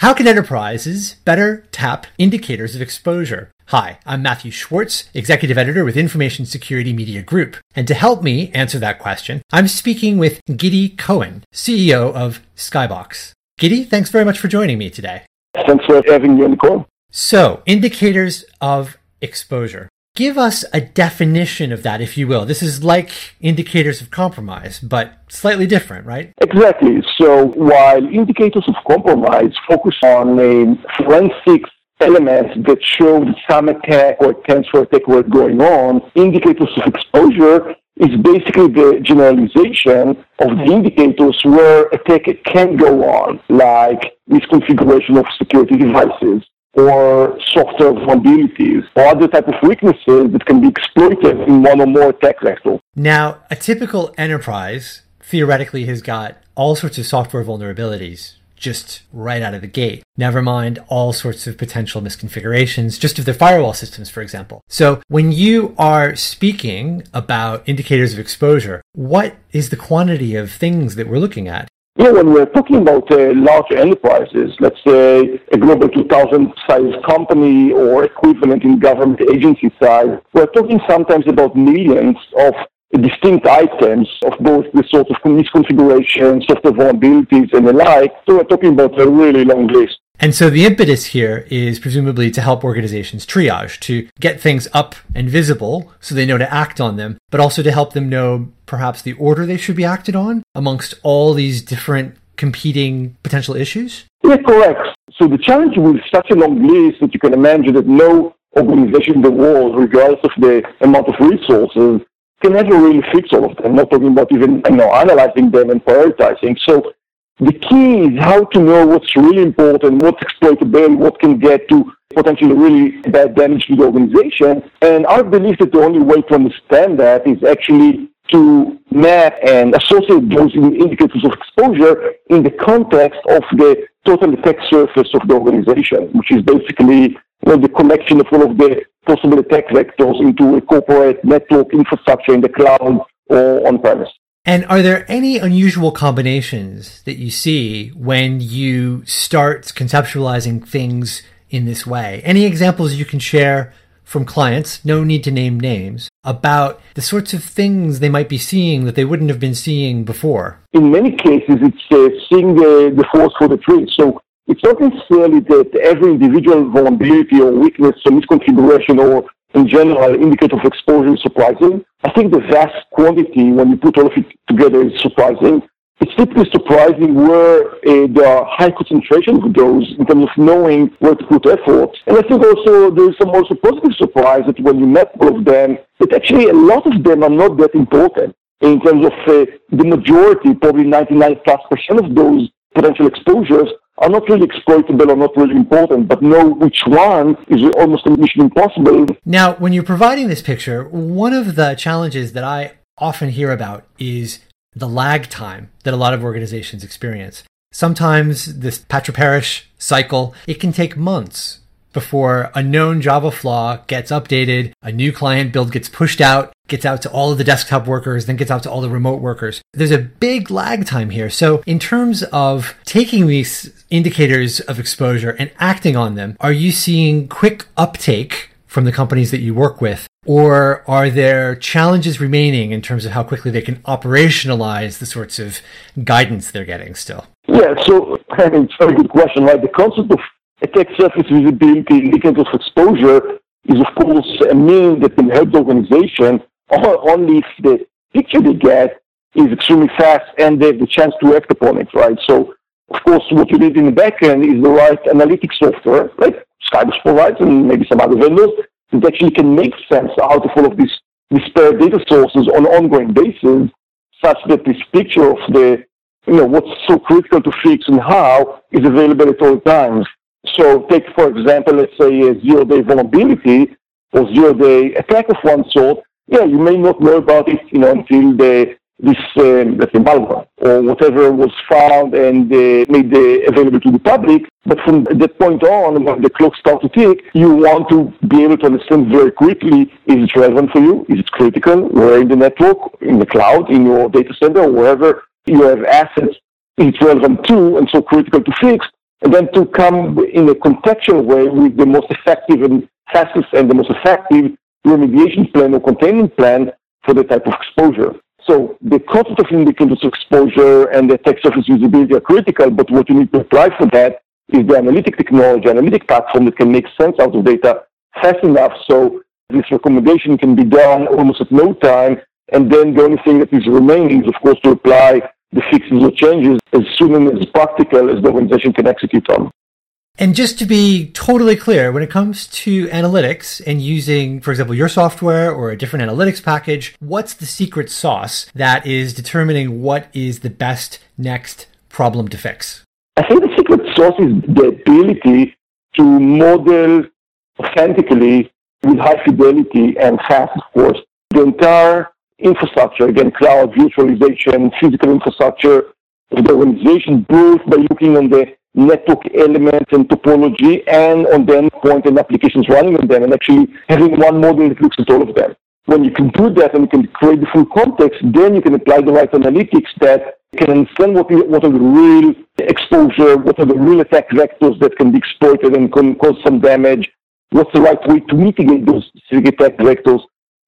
How can enterprises better tap indicators of exposure? Hi, I'm Mathew Schwartz, Executive Editor with Information Security Media Group. And to help me answer that question, I'm speaking with Gidi Cohen, CEO of Skybox. Gidi, thanks very much for joining me today. Thanks for having me on the call. So, indicators of exposure. Give us a definition of that, if you will. This is like indicators of compromise, but slightly different, right? Exactly. So while indicators of compromise focus on a forensic elements that show some attack or for attack were going on, indicators of exposure is basically the generalization of the indicators where attack can go on, like misconfiguration of security devices, or software vulnerabilities or other type of weaknesses that can be exploited in one or more attack vectors. Now, a typical enterprise theoretically has got all sorts of software vulnerabilities just right out of the gate. Never mind all sorts of potential misconfigurations, just of their firewall systems, for example. So when you are speaking about indicators of exposure, what is the quantity of things that we're looking at? Know, when we're talking about uh, large enterprises, let's say a global 2000 size company or equivalent in government agency size, we're talking sometimes about millions of distinct items of both the sort of misconfiguration, software vulnerabilities, and the like. So we're talking about a really long list. And so the impetus here is presumably to help organizations triage, to get things up and visible so they know to act on them, but also to help them know perhaps the order they should be acted on amongst all these different competing potential issues? Yeah, correct. So the challenge with such a long list that you can imagine that no organization in the world, regardless of the amount of resources, can never really fix all of them. I'm not talking about even you know analyzing them and prioritizing. So the key is how to know what's really important, what's exploitable, what can get to potentially really bad damage to the organization. And I believe that the only way to understand that is actually to map and associate those indicators of exposure in the context of the total attack surface of the organization, which is basically the collection of all of the possible attack vectors into a corporate network infrastructure in the cloud or on premise. And are there any unusual combinations that you see when you start conceptualizing things in this way? Any examples you can share from clients, no need to name names, about the sorts of things they might be seeing that they wouldn't have been seeing before? In many cases, it's uh, seeing the, the for the trees. So it's not necessarily that every individual vulnerability or weakness or misconfiguration or in general indicator of exposure is surprising. I think the vast quantity, when you put all of it together, is surprising. It's typically surprising where uh, there are high concentrations of those in terms of knowing where to put effort. And I think also there's some also positive surprise that when you map all of them, that actually a lot of them are not that important in terms of uh, the majority, probably 99 plus percent of those potential exposures are not really exploitable or not really important, but know which one is almost a mission impossible. Now, when you're providing this picture, one of the challenges that I often hear about is the lag time that a lot of organizations experience. Sometimes this Patra Parish cycle, it can take months before a known Java flaw gets updated, a new client build gets pushed out, gets out to all of the desktop workers, then gets out to all the remote workers. There's a big lag time here. So in terms of taking these indicators of exposure and acting on them, are you seeing quick uptake from the companies that you work with? Or are there challenges remaining in terms of how quickly they can operationalize the sorts of guidance they're getting still? Yeah, so I mean, it's a very good question, Like The concept of attack surface visibility indicators of exposure is, of course, a mean that can help the organization only if the picture they get is extremely fast and they have the chance to act upon it, right? So, of course, what you need in the backend is the right analytics software, like Skybox provides and maybe some other vendors, that actually can make sense out of all of these disparate data sources on an ongoing basis, such that this picture of the, you know, what's so critical to fix and how is available at all times. So take, for example, let's say a zero-day vulnerability or zero-day attack of one sort. Yeah, you may not know about it, you know, until the this, um, let's say, malware or whatever was found and uh, made uh, available to the public. But from that point on, when the clock starts to tick, you want to be able to understand very quickly, is it relevant for you? Is it critical? Where in the network, in the cloud, in your data center, wherever you have assets, is it relevant to and so critical to fix and then to come in a contextual way with the most effective and fastest and the most effective remediation plan or containment plan for the type of exposure. So the concept of indicators of exposure and the attack surface visibility are critical, but what you need to apply for that is the analytic technology, analytic platform that can make sense out of data fast enough so this recommendation can be done almost at no time. And then the only thing that is remaining is, of course, to apply the fixes or changes as soon as practical as the organization can execute on. And just to be totally clear, when it comes to analytics and using, for example, your software or a different analytics package, what's the secret sauce that is determining what is the best next problem to fix? I think the secret sauce is the ability to model authentically with high fidelity and fast, of course, the entire infrastructure, again, cloud, virtualization, physical infrastructure the organization, both by looking on the network elements and topology and on the endpoint and applications running on them and actually having one model that looks at all of them. When you can do that and you can create the full context, then you can apply the right analytics that can understand what, what are the real exposure, what are the real attack vectors that can be exploited and can cause some damage, what's the right way to mitigate those specific attack vectors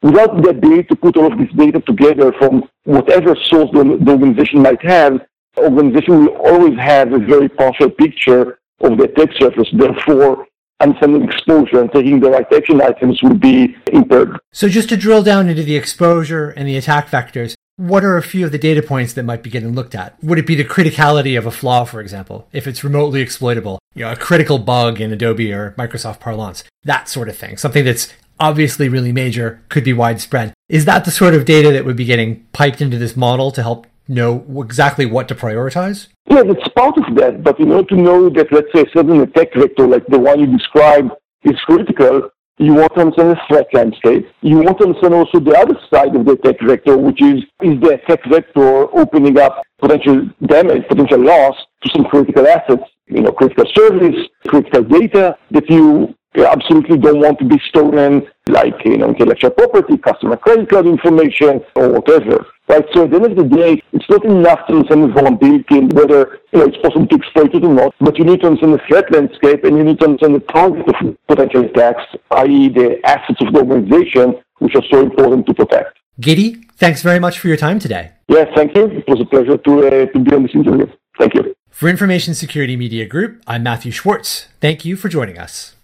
without the ability to put all of this data together from whatever source the, the organization might have, organization will always have a very partial picture of the attack surface. Therefore, understanding exposure and taking the right action items will be impaired. So just to drill down into the exposure and the attack vectors, what are a few of the data points that might be getting looked at? Would it be the criticality of a flaw, for example, if it's remotely exploitable? You know, a critical bug in Adobe or Microsoft parlance, that sort of thing. Something that's obviously really major, could be widespread. Is that the sort of data that would be getting piped into this model to help know exactly what to prioritize? Yeah, it's part of that. But in order to know that, let's say, a certain attack vector, like the one you described, is critical, you want to understand the threat landscape. You want to understand also the other side of the attack vector, which is, is the attack vector opening up potential damage, potential loss to some critical assets, you know, critical service, critical data that you absolutely don't want to be stolen, like, you know, intellectual property, customer credit card information, or whatever. Right? So at the end of the day, it's not enough to understand the vulnerability and whether you know, it's possible to exploit it or not, but you need to understand the threat landscape and you need to understand the target of potential attacks, i.e. the assets of the organization, which are so important to protect. Gidi, thanks very much for your time today. Yes, thank you. It was a pleasure to, uh, to be on this interview. Thank you. For Information Security Media Group, I'm Mathew Schwartz. Thank you for joining us.